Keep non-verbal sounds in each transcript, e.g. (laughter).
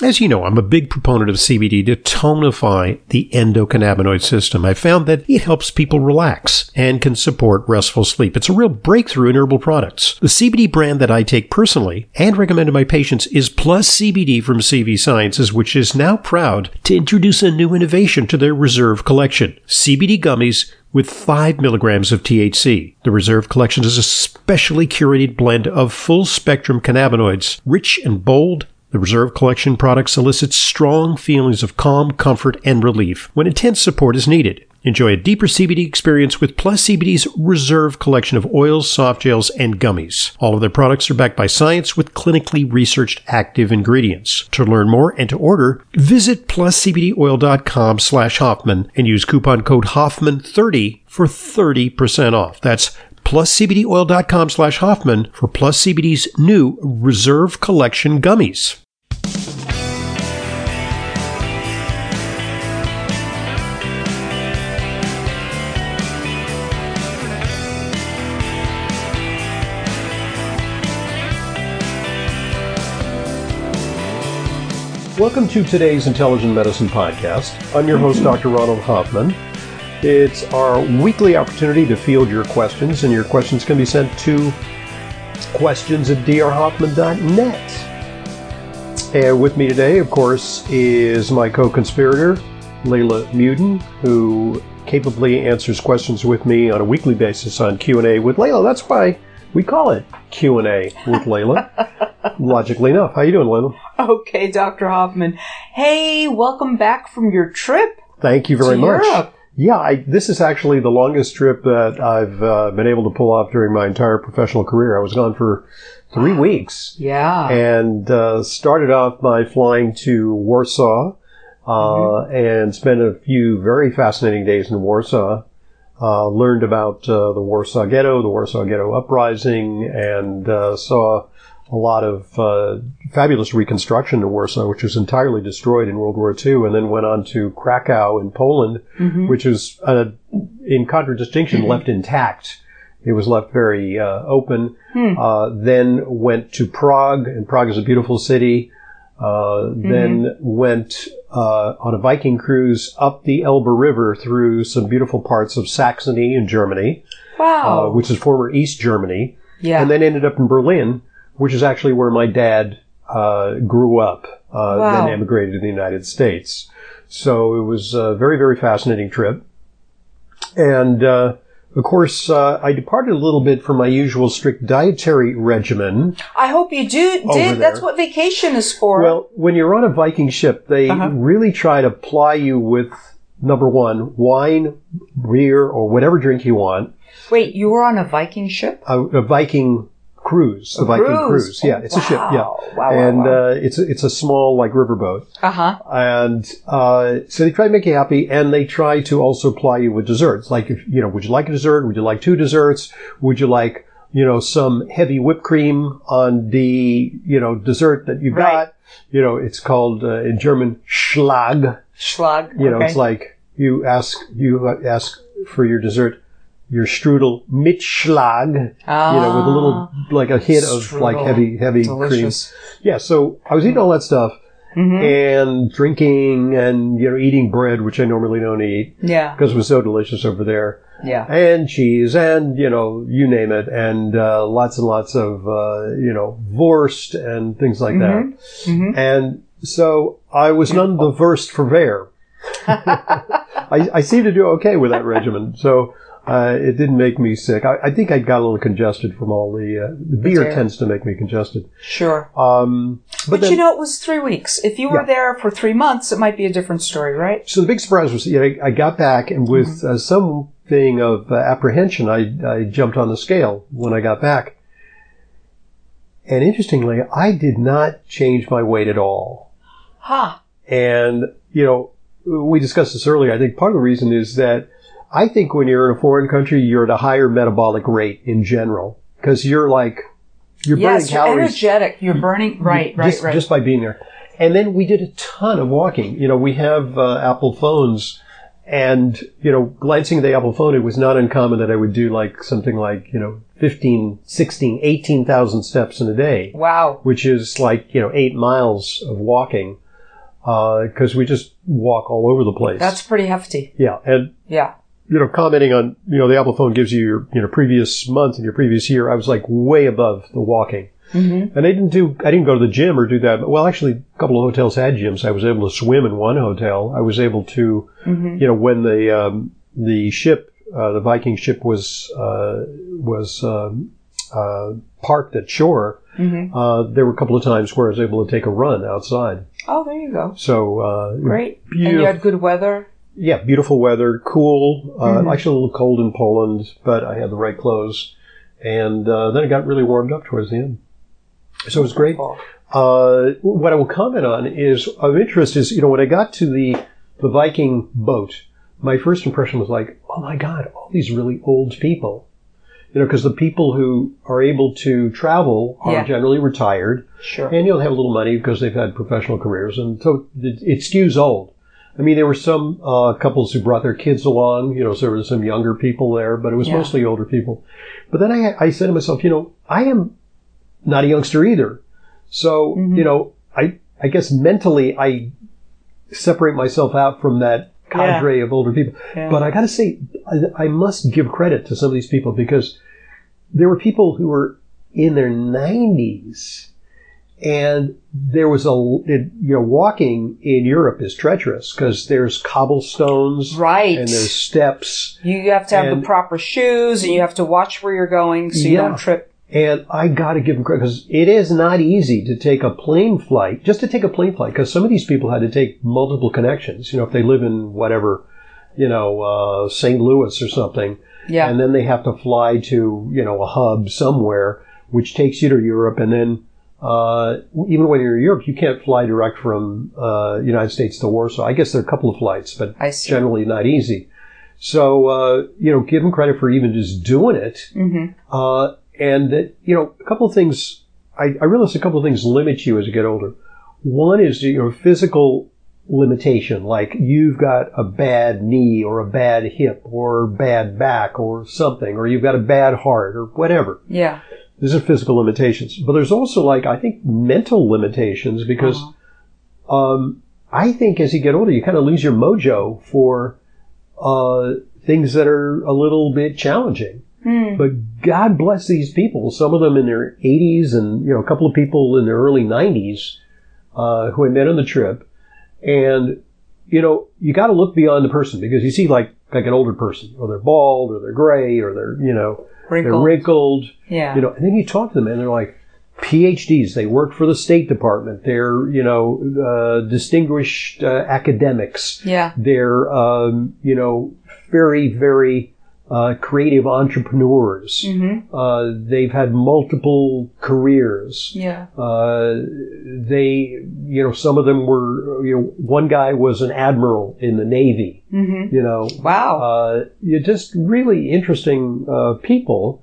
As you know, I'm a big proponent of CBD to tonify the endocannabinoid system. I found that it helps people relax and can support restful sleep. It's a real breakthrough in herbal products. The CBD brand that I take personally and recommend to my patients is Plus CBD from CV Sciences, which is now proud to introduce a new innovation to their Reserve collection. CBD gummies with 5 milligrams of THC. The Reserve Collection is a specially curated blend of full spectrum cannabinoids, rich and bold the Reserve Collection product solicits strong feelings of calm, comfort, and relief when intense support is needed. Enjoy a deeper CBD experience with Plus CBD's Reserve collection of oils, soft gels, and gummies. All of their products are backed by science with clinically researched active ingredients. To learn more and to order, visit pluscbdoil.com slash Hoffman and use coupon code Hoffman30 for 30% off. That's pluscbdoil.com slash Hoffman for Plus CBD's new Reserve Collection gummies. Welcome to today's Intelligent Medicine Podcast. I'm your host, Dr. Ronald Hoffman. It's our weekly opportunity to field your questions, and your questions can be sent to questions at drhoffman.net. And with me today, of course, is my co-conspirator, Leyla Muedin, who capably answers questions with me on a weekly basis on Q&A with Leyla. That's why we call it Q&A with Leyla. (laughs) Logically enough. How you doing, Leyla? Okay, Dr. Hoffman. Hey, welcome back from your trip. Thank you very much. Europe. Yeah, I, this is actually the longest trip that I've uh, been able to pull off during my entire professional career. I was gone for three weeks Yeah. and uh, started off by flying to Warsaw uh, and spent a few very fascinating days in Warsaw. Uh, learned about uh, the Warsaw Ghetto, the Warsaw Ghetto Uprising, and uh, saw a lot of uh, fabulous reconstruction in Warsaw, which was entirely destroyed in World War II, and then went on to Krakow in Poland, which was, uh, in contradistinction, left intact. It was left very uh, open. Uh, then went to Prague, and Prague is a beautiful city. Uh, Then went uh, on a Viking cruise up the Elbe River through some beautiful parts of Saxony in Germany, uh, wow. which is former East Germany yeah. and then ended up in Berlin, which is actually where my dad uh, grew up, uh, Wow. then emigrated to the United States. So it was a very, very fascinating trip. And uh, of course, uh, I departed a little bit from my usual strict dietary regimen. I hope you do did. That's what vacation is for. Well, when you're on a Viking ship, they Uh-huh. really try to ply you with number one, wine, beer, or whatever drink you want. Wait, you were on a Viking ship? A, a Viking cruise, the A Viking cruise? cruise. Yeah, it's a ship. Yeah, wow. Wow, wow, and wow. Uh, it's a, it's a small like riverboat, Uh huh. and uh, so they try to make you happy, and they try to also ply you with desserts. Like if you know, would you like a dessert? Would you like two desserts? Would you like you know some heavy whipped cream on the you know dessert that you Right. got? You know, it's called uh, in German Schlag. Schlag. You know, okay. it's like you ask you ask for your dessert. Your strudel mit Schlag, you know, with a little, like a hint of like Ah, Strudel. heavy, heavy cream. Yeah, so I was eating all that stuff Mhm. and drinking and, you know, eating bread, which I normally don't eat Yeah. because it was so delicious over there, Yeah. and cheese and, you know, you name it, and uh, lots and lots of, uh, you know, Wurst and things like that. Mhm. And so I was none the worst for there. (laughs) (laughs) I, I seemed to do okay with that regimen. So uh, it didn't make me sick. I, I think I got a little congested from all the, uh, the beer tends to make me congested. Sure. Um, but, But, then, you know, it was three weeks. If you were Yeah. there for three months, it might be a different story, right? so the big surprise was, you know, I got back and with uh, something of uh, apprehension, I, I jumped on the scale when I got back. And interestingly, I did not change my weight at all. Ha. And, you know, we discussed this earlier. I think part of the reason is that I think when you're in a foreign country, you're at a higher metabolic rate in general because you're like, you're burning Yes, you're calories energetic. You're burning. Right, right, just, right. just by being there. And then we did a ton of walking. You know, we have uh, Apple phones and, you know, glancing at the Apple phone, it was not uncommon that I would do like something like, you know, 15, 16, 18,000 steps in a day wow. which is like you know eight miles of walking. because we just walk all over the place. That's pretty hefty. yeah, and Yeah. You know, commenting on you know the Apple phone gives you your you know previous month and your previous year. I was like way above the walking, Mm-hmm. and I didn't do I didn't go to the gym or do that. Well, actually, a couple of hotels had gyms. I was able to swim in one hotel. I was able to Mm-hmm. you know when the um, the ship uh, the Viking ship was uh, was um, uh, parked at shore. Mm-hmm. Uh, there were a couple of times where I was able to take a run outside. Oh, there you go. So uh, Great. And you had good weather. Yeah, beautiful weather, cool. Uh, Mhm. Actually, a little cold in Poland, but I had the right clothes, and uh, then it got really warmed up towards the end. So it was great. Uh, what I will comment on is of interest is you know when I got to the the Viking boat, my first impression was like, oh my god, all these really old people. You know, because the people who are able to travel are Yeah. generally retired, Sure. and you'll have a little money because they've had professional careers, and so it, it skews old. I mean, there were some uh, couples who brought their kids along, you know, so there were some younger people there, but it was Yeah. mostly older people. But then I, I said to myself, you know, I am not a youngster either. So, Mhm. you know, I, I guess mentally I separate myself out from that cadre of older people. Yeah. But I gotta say, I, I must give credit to some of these people because there were people who were in their 90s and there was a, it, you know, walking in Europe is treacherous because there's cobblestones right. and there's steps. you have to have the proper shoes and you have to watch where you're going so you Yeah. don't trip. And I gotta give them credit because it is not easy to take a plane flight, just to take a plane flight, because some of these people had to take multiple connections. You know, if they live in whatever, you know, uh, St. Louis or something, Yeah. and then they have to fly to, you know, a hub somewhere, which takes you to Europe, and then uh, even when you're in Europe, you can't fly direct from uh, United States to Warsaw. I guess there are a couple of flights, but generally not easy. So, uh, you know, give them credit for even just doing it. hmm Uh, and that, you know, a couple of things, I, I realize a couple of things limit you as you get older. One is, your know, physical limitation, like you've got a bad knee or a bad hip or bad back or something, or you've got a bad heart or whatever. Yeah. These are physical limitations. But there's also like, I think mental limitations because, Uh-huh. um, I think as you get older, you kind of lose your mojo for, uh, things that are a little bit challenging. Hmm. But God bless these people. Some of them in their 80s, and you know, a couple of people in their early 90s uh, who I met on the trip. And you know, you got to look beyond the person because you see like like an older person, or they're bald, or they're gray, or they're you know they're Wrinkled. wrinkled. Yeah. You know, and then you talk to them, and they're like PhDs. They work for the State Department. They're you know uh, distinguished uh, academics yeah. they're um, you know very very uh, creative entrepreneurs. hmm Uh, they've had multiple careers. Yeah. Uh, they you know some of them were you know one guy was an admiral in the navy. hmm You know Wow. uh, you're just really interesting uh, people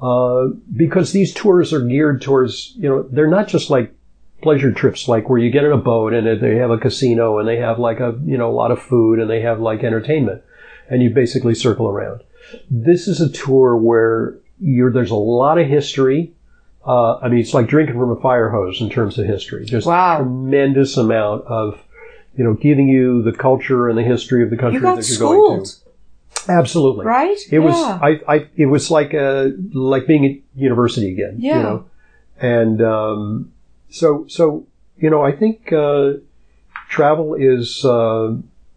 uh, because these tours are geared towards you know they're not just like pleasure trips like where you get in a boat and they have a casino and they have like a you know a lot of food and they have like entertainment and you basically circle around. This is a tour where you're there's a lot of history. Uh, I mean, it's like drinking from a fire hose in terms of history. Just Wow. tremendous amount of, you know, giving you the culture and the history of the country you that you're going to. Absolutely. right? It was I, I it was like uh like being at university again. Yeah. You know? And um so so you know, I think uh travel is uh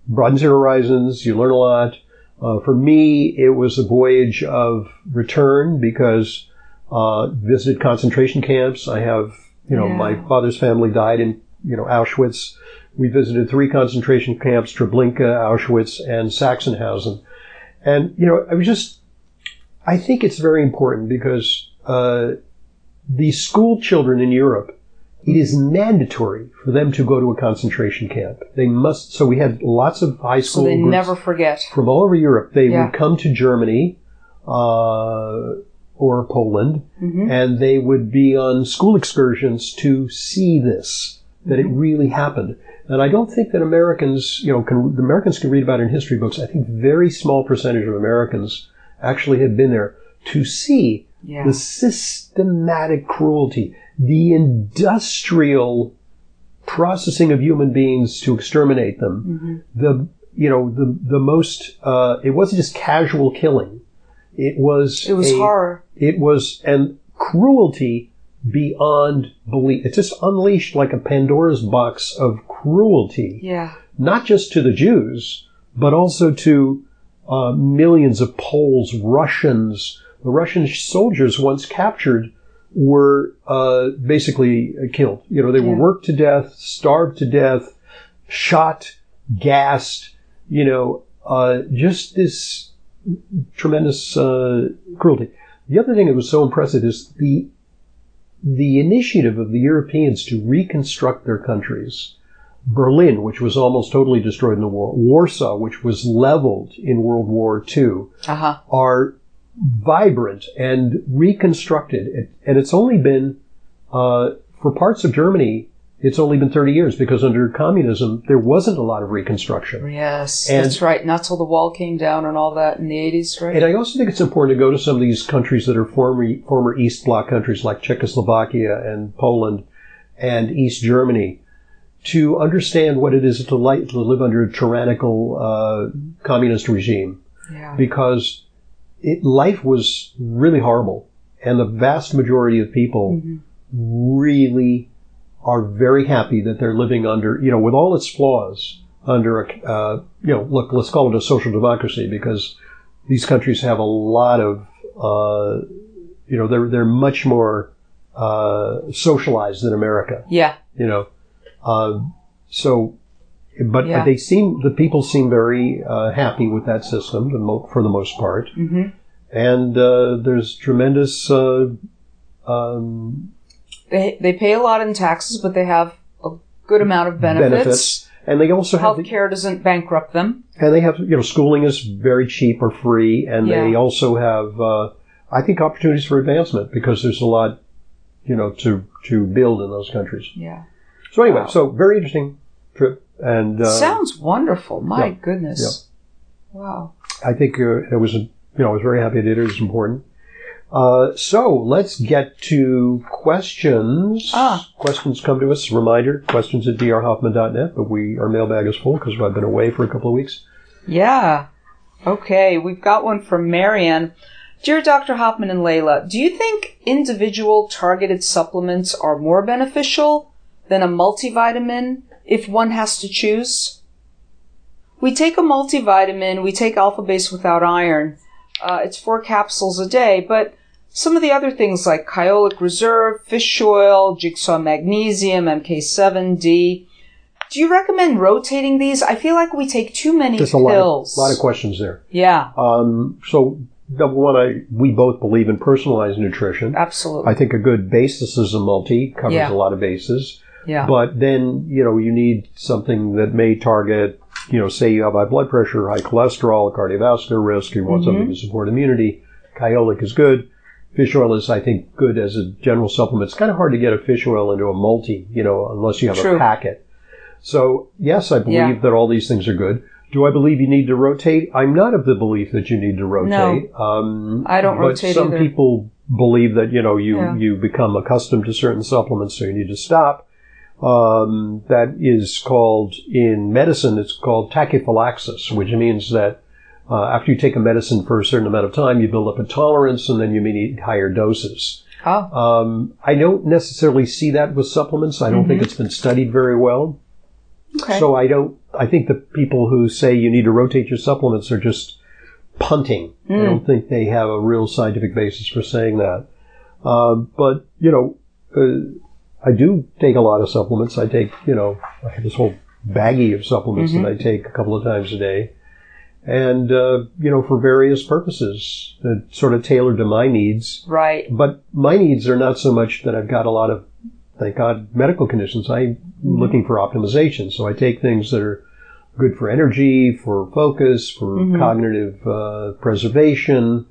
broadens your horizons, you learn a lot. Uh, for me, it was a voyage of return because uh, visited concentration camps. I have, you know, Yeah. my father's family died in, you know, Auschwitz. We visited three concentration camps: Treblinka, Auschwitz, and Sachsenhausen. And you know, I was just, I think it's very important because uh, the school children in Europe, it is mandatory for them to go to a concentration camp. They must. So we had lots of high so school they groups never forget. from all over Europe. They Yeah. would come to Germany uh, or Poland, hmm and they would be on school excursions to see this that it really happened. And I don't think that Americans, you know, can, the Americans can read about it in history books. I think very small percentage of Americans actually have been there to see Yeah. the systematic cruelty, the industrial processing of human beings to exterminate them. The you know the the most uh, it wasn't just casual killing. It was It was a- horror. It was and cruelty beyond belief. It just unleashed like a Pandora's box of cruelty Yeah. not just to the Jews, but also to uh, millions of Poles, Russians. The Russian soldiers once captured were uh, basically killed. You know, they were worked to death, starved to death, shot, gassed. You know, uh, just this tremendous uh, cruelty. The other thing that was so impressive is the the initiative of the Europeans to reconstruct their countries. Berlin, which was almost totally destroyed in the war, Warsaw, which was leveled in World War II, Uh huh. are vibrant and reconstructed. It- And it's only been, uh, for parts of Germany, it's only been 30 years because under communism, there wasn't a lot of reconstruction. Yes, And- that's right. Not till the wall came down and all that in the 80s, right? And I also think it's important to go to some of these countries that are former, former East Bloc countries like Czechoslovakia and Poland and East Germany to understand what it is to live under a tyrannical uh, communist regime yeah. because it, life was really horrible. And the vast majority of people really are very happy that they're living under, you know, with all its flaws, under a, uh, you know, look, let's call it a social democracy because these countries have a lot of, uh, you know, they're, they're much more, uh, socialized than America, Yeah. you know. Uh, so, but Yeah. they seem, the people seem very, uh, happy with that system the mo- for the most part. hmm And, uh, there's tremendous, uh, um, They, they pay a lot in taxes, but they have a good amount of benefits. benefits. And they also have, Healthcare doesn't bankrupt them. and they have, you know, schooling is very cheap or free, and they also have, uh, I think, opportunities for advancement because there's a lot, you know, to to build in those countries. Yeah. So anyway, Wow. so very interesting trip, and uh, Sounds wonderful. My yeah. goodness. Wow. I think uh, it was, you know, I was very happy I did it. It was important. Uh, so let's get to questions. Ah. Questions come to us. Reminder, questions at drhoffman.net, but we, our mailbag is full because I've been away for a couple of weeks. Yeah. Okay, we've got one from Marianne. Dear Dr. Hoffman and Leyla, do you think individual targeted supplements are more beneficial than a multivitamin if one has to choose? We take a multivitamin, we take alpha base without iron. Uh, it's four capsules a day, but some of the other things like Kyolic Reserve, fish oil, jigsaw magnesium, MK7, D. Do you recommend rotating these? I feel like we take too many There's a lot of, pills. lot of questions there. Yeah, Um, so number one, I we both believe in personalized nutrition. absolutely. I think a good basis is a multi covers Yeah. a lot of bases. Yeah. But then, you know, you need something that may target, you know, say you have high blood pressure, high cholesterol, cardiovascular risk, you want Mm-hmm. something to support immunity. Kyolic is good. Fish oil is, I think, good as a general supplement. It's kind of hard to get a fish oil into a multi, you know, unless you have True. a packet. So, yes, I believe Yeah. that all these things are good. Do I believe you need to rotate? I'm not of the belief that you need to rotate. Um, I don't but rotate some either. people believe that, you know, you, Yeah. you become accustomed to certain supplements, so you need to stop um, that is called in medicine. It's called tachyphylaxis, which means that uh, after you take a medicine for a certain amount of time, you build up a tolerance, and then you may need higher doses. oh, Um, I don't necessarily see that with supplements. I don't think it's been studied very well. okay. So I don't. I think the people who say you need to rotate your supplements are just punting. I don't think they have a real scientific basis for saying that. Uh, but you know, uh, I do take a lot of supplements. I take you know I have this whole baggie of supplements that I take a couple of times a day, and uh, you know for various purposes, that sort of tailored to my needs. right. But my needs are not so much that I've got a lot of, thank God, medical conditions. I'm looking for optimization. So I take things that are good for energy, for focus, for cognitive uh, preservation,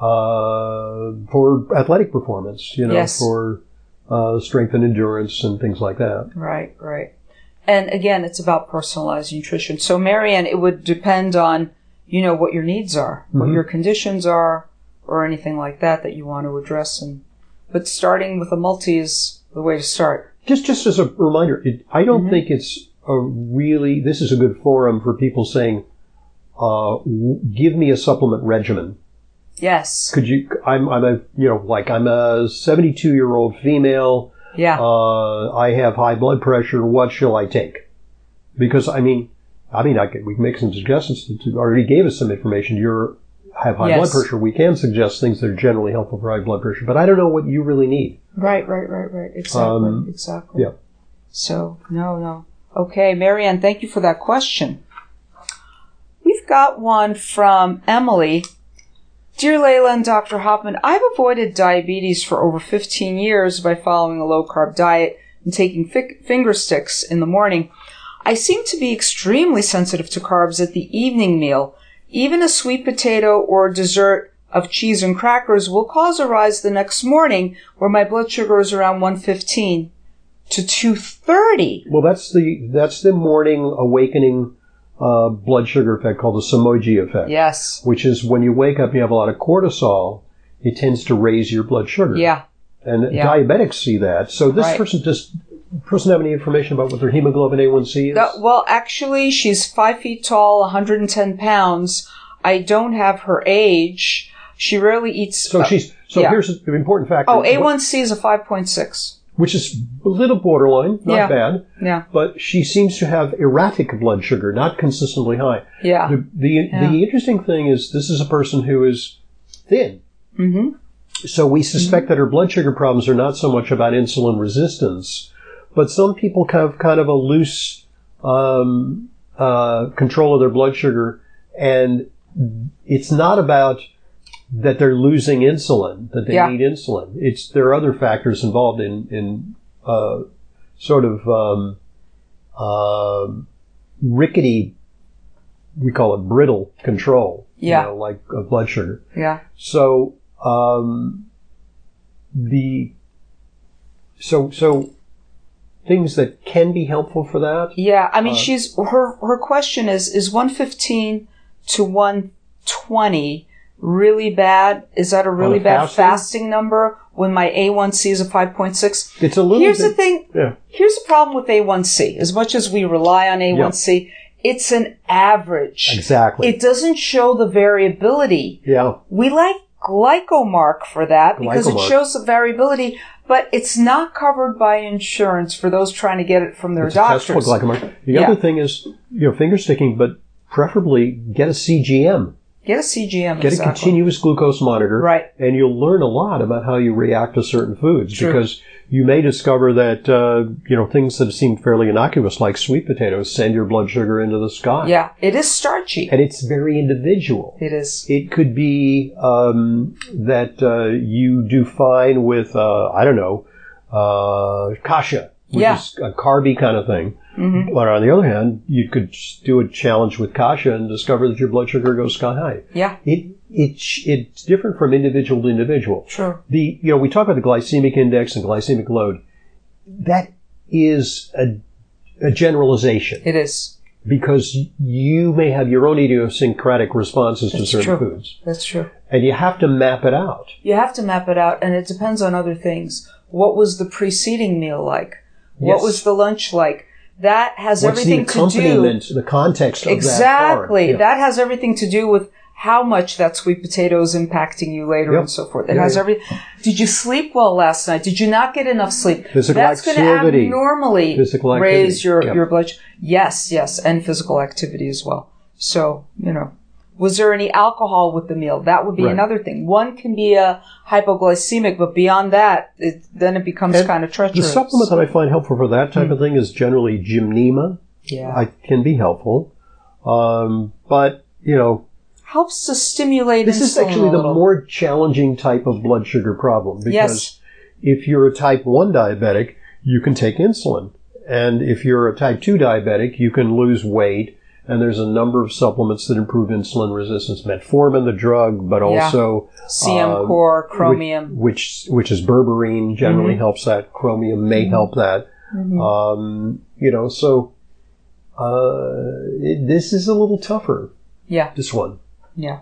uh, for athletic performance, you know, Yes. for uh, strength and endurance and things like that. Right, right. And again, it's about personalized nutrition. So, Marianne, it would depend on, you know, what your needs are, Mm-hmm. what your conditions are, or anything like that that you want to address. And but starting with a multi is the way to start. just just as a reminder, it, I don't Mm-hmm. think it's a really. This is a good forum for people saying, uh, w- "Give me a supplement regimen." Yes. Could you? I'm I'm a you know like I'm a 72 year old female. Yeah. Uh, I have high blood pressure. What shall I take? Because I mean, I mean, I could, we can make some suggestions. You already gave us some information. You're have high Yes. blood pressure. We can suggest things that are generally helpful for high blood pressure. But I don't know what you really need. Right, right, right, right. Exactly, Um, exactly. yeah. So, no, no. Okay, Marianne, thank you for that question. We've got one from Emily. Dear Leyla and Dr. Hoffman, I've avoided diabetes for over 15 years by following a low carb diet and taking fi- finger sticks in the morning. I seem to be extremely sensitive to carbs at the evening meal. Even a sweet potato or dessert of cheese and crackers will cause a rise the next morning where my blood sugar is around 115 to 230. Well, that's the that's the morning awakening uh, blood sugar effect called the Somogyi effect. Yes. Which is when you wake up, you have a lot of cortisol. It tends to raise your blood sugar. Yeah. And Yeah. diabetics see that. So this Right. person just person have any information about what their hemoglobin A1C is? That- well, actually, she's five feet tall, 110 pounds. I don't have her age. She rarely eats. so she's so yeah. here's an important factor. oh, A1C is a 5.6. which is a little borderline, not Yeah. bad. Yeah. But she seems to have erratic blood sugar, not consistently high. Yeah. The the, Yeah. the interesting thing is this is a person who is thin. Mm-hmm. So we suspect that her blood sugar problems are not so much about insulin resistance, but some people have kind of a loose um, uh, control of their blood sugar, and it's not about that they're losing insulin, that they Yeah. need insulin. It's there are other factors involved in in uh, sort of um, um rickety. We call it brittle control. Yeah. You know, like of blood sugar. Yeah. So um, the so so things that can be helpful for that. Yeah. I mean, Uh, she's her her question is is 115 to 120 really bad? Is that a really bad fasting? fasting number when my A1C is a 5.6? It's a little. Here's bit, the thing. Yeah. Here's the problem with A1C. As much as we rely on A1C, it's an average. Exactly. It doesn't show the variability. yeah. We like glycomark for that because it shows the variability, but it's not covered by insurance for those trying to get it from their It's a test for doctors. glycomark. The Yeah. other thing is, you know, finger sticking, but preferably get a CGM. Get a CGM. Get exactly. a continuous glucose monitor. Right. And you'll learn a lot about how you react to certain foods True. because you may discover that, uh, you know, things that seem fairly innocuous like sweet potatoes send your blood sugar into the sky. Yeah, it is starchy. And it's very individual. It is. It could be um, that uh, you do fine with, uh, I don't know, uh, kasha, which Yeah. is a carby kind of thing. Mhm. But on the other hand, you could do a challenge with kasha and discover that your blood sugar goes sky high. Yeah, It, it it's different from individual to individual. true. The you know we talk about the glycemic index and glycemic load. That is a, a generalization It is. because you may have your own idiosyncratic responses to certain true. foods, That's true. and you have to map it out. You have to map it out, and it depends on other things. What was the preceding meal like? What was the lunch like? That has What's the everything to do. accompaniment, the context of Exactly. that? Yeah. That has everything to do with how much that sweet potato is impacting you later Yep. and so forth. It Yeah, has yeah. every. Did you sleep well last night? Did you not get enough sleep? Physical That's going to activity. abnormally Physical raise your Yep. your blood. Yes, yes, and physical activity as well. So you know, was there any alcohol with the meal? That would be Right. another thing. One can be a hypoglycemic, but beyond that, it, then it becomes And kind of treacherous. The supplement that I find helpful for that type of thing is generally gymnema. yeah, I can be helpful, um, but you know helps to stimulate. this is actually the more challenging type of blood sugar problem because Yes. if you're a type 1 diabetic, you can take insulin. And if you're a type 2 diabetic, you can lose weight. And there's a number of supplements that improve insulin resistance. Metformin, the drug, but Yeah. also CM uh, core, which- chromium. which which is berberine, generally Mm-hmm. helps that. Chromium may help that. Um, you know, so uh, it, this is a little tougher. Yeah. This one. Yeah.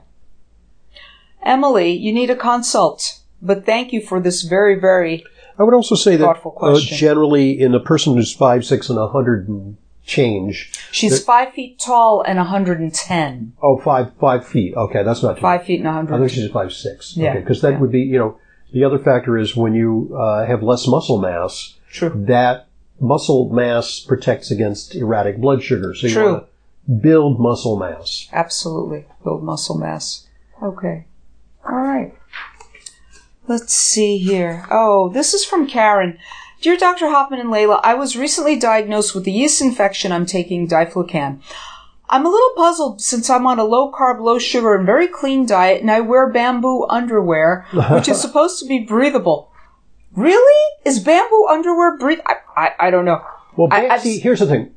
Emily, you need a consult, but thank you for this very, very I would also say that uh, generally, in a person who's five, six, and a hundred and change, She's five feet tall and 110. oh, five, five feet. Okay, that's not too. Five feet and 100. I think she's five six. Yeah, Okay, because that yeah. would be, you know, the other factor is when you uh, have less muscle mass, True. that muscle mass protects against erratic blood sugar. So you True. want to build muscle mass. Absolutely. Build muscle mass. Okay. All right. Let's see here. Oh, this is from Karen. Dear Dr. Hoffman and Leyla, I was recently diagnosed with a yeast infection. I'm taking diflucan. I'm a little puzzled since I'm on a low carb, low sugar, and very clean diet, and I wear bamboo underwear, which is (laughs) supposed to be breathable. Really? Is bamboo underwear breathe? I, I, I don't know. Well, I- bam- I've see, here's the thing: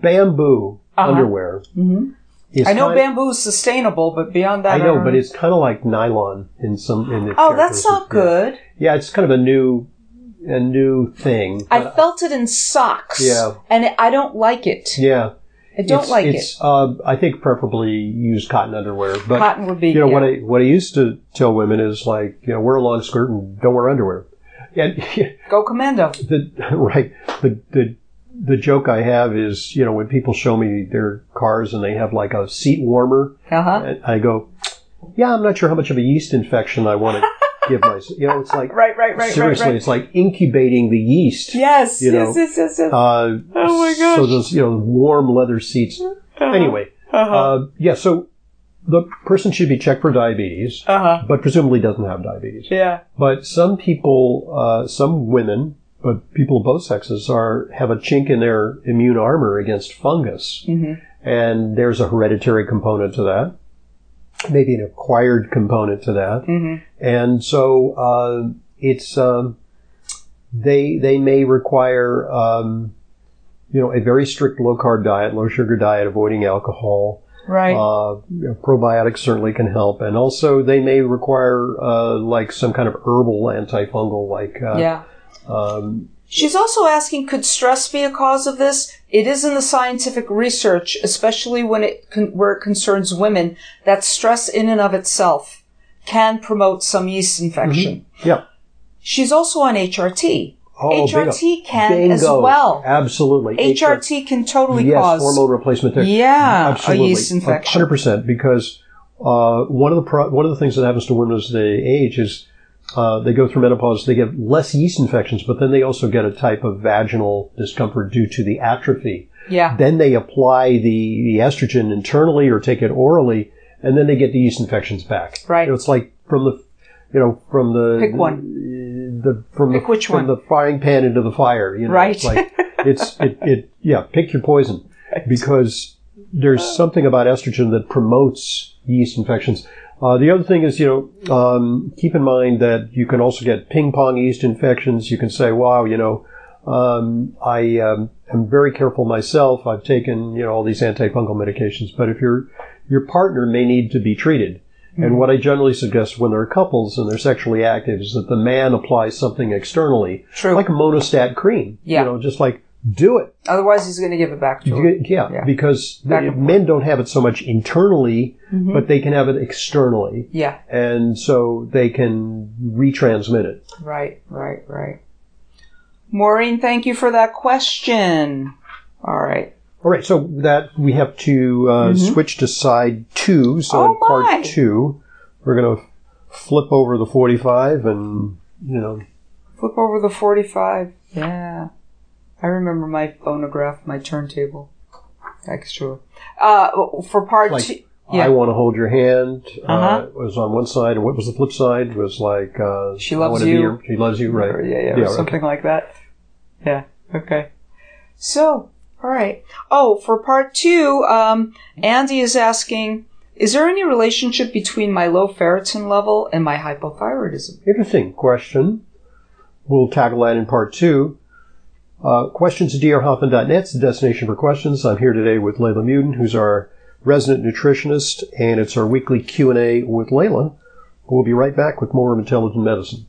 bamboo Uh-huh. underwear. Mhm. is I know bamboo is sustainable, but beyond that, I know, don't but it's kind of like nylon in some. In Oh, that's not good. Yeah, it's kind of a new, a new thing. I felt it in socks. Yeah. And it, I don't like it. yeah, I don't it's, like it's, Uh, I think preferably use cotton underwear, but Cotton would be. you know what. I what I used to tell women is like you know wear a long skirt and don't wear underwear. And (laughs) Go commando. the right the the the joke I have is you know when people show me their cars and they have like a seat warmer, Uh huh. I go, yeah, I'm not sure how much of a yeast infection I want to (laughs) give myself. You know, it's like (laughs) Right, right, right, seriously, right, right. it's like incubating the yeast. Yes, you yes, know, yes, yes, yes. Uh, Oh my gosh. So those you know warm leather seats. Anyway, Uh-huh. uh, yeah. So the person should be checked for diabetes, Uh huh. but presumably doesn't have diabetes. Yeah. But some people, uh, some women, but people of both sexes are have a chink in their immune armor against fungus, hmm and there's a hereditary component to that, maybe an acquired component to that, hmm and so uh, it's um, they they may require um, you know a very strict low carb diet, low sugar diet, avoiding alcohol. Right. Uh, you know, probiotics certainly can help, and also they may require uh, like some kind of herbal antifungal, like uh, yeah. um, She's also asking, could stress be a cause of this? It is in the scientific research, especially when it con- where it concerns women, that stress in and of itself can promote some yeast infection. yeah. She's also on HRT. Oh, HRT bingo. can as well. Absolutely. HRT can totally yes, cause hormone replacement therapy. Yeah, a Absolutely. yeast infection. Hundred percent. Because uh, one of the pro- one of the things that happens to women as they age is uh, they go through menopause. They get less yeast infections, but then they also get a type of vaginal discomfort due to the atrophy. Yeah. Then they apply the, the estrogen internally or take it orally, and then they get the yeast infections back. Right. You know, it's like from the you know from the Pick one. The from Pick the which from one. the frying pan into the fire. You know, Right. It's like (laughs) it's it, it yeah. Pick your poison because there's something about estrogen that promotes yeast infections. Uh, the other thing is, you know, um, keep in mind that you can also get ping pong yeast infections. You can say, wow, you know, um, I um, am very careful myself. I've taken, you know, all these antifungal medications. But if your your partner may need to be treated, Mm-hmm. and what I generally suggest when there are couples and they're sexually active is that the man applies something externally, True. like a Monistat cream. Yeah. You know, just like do it. Otherwise, he's going to give it back to. You Yeah, Yeah. because Back the- and forth. men don't have it so much internally, Mhm. but they can have it externally, Yeah. and so they can retransmit it. Right, right, right. Maureen, thank you for that question. All right. All right, so that we have to uh, switch to side two. So Mm-hmm. Oh, in part my. two, we're going to flip over the forty-five, and you know, Flip over the 45. Yeah. I remember my phonograph, my turntable. That's true. Uh, for part Like, two. Yeah. I want to hold your hand. uh Uh-huh. was on one side, and what was the flip side? It was like uh, She loves you. your- she loves you, right? Yeah, yeah, Yeah, or okay. something like that. Yeah, okay. So, all right. Oh, for part two, um, Andy is asking, is there any relationship between my low ferritin level and my hypothyroidism? Interesting question. We'll tackle that in part two. Uh, questions at drhoffman.net the destination for questions. I'm here today with Leyla Muedin, who's our resident nutritionist, and it's our weekly Q&A with Leyla. We'll be right back with more of Intelligent Medicine.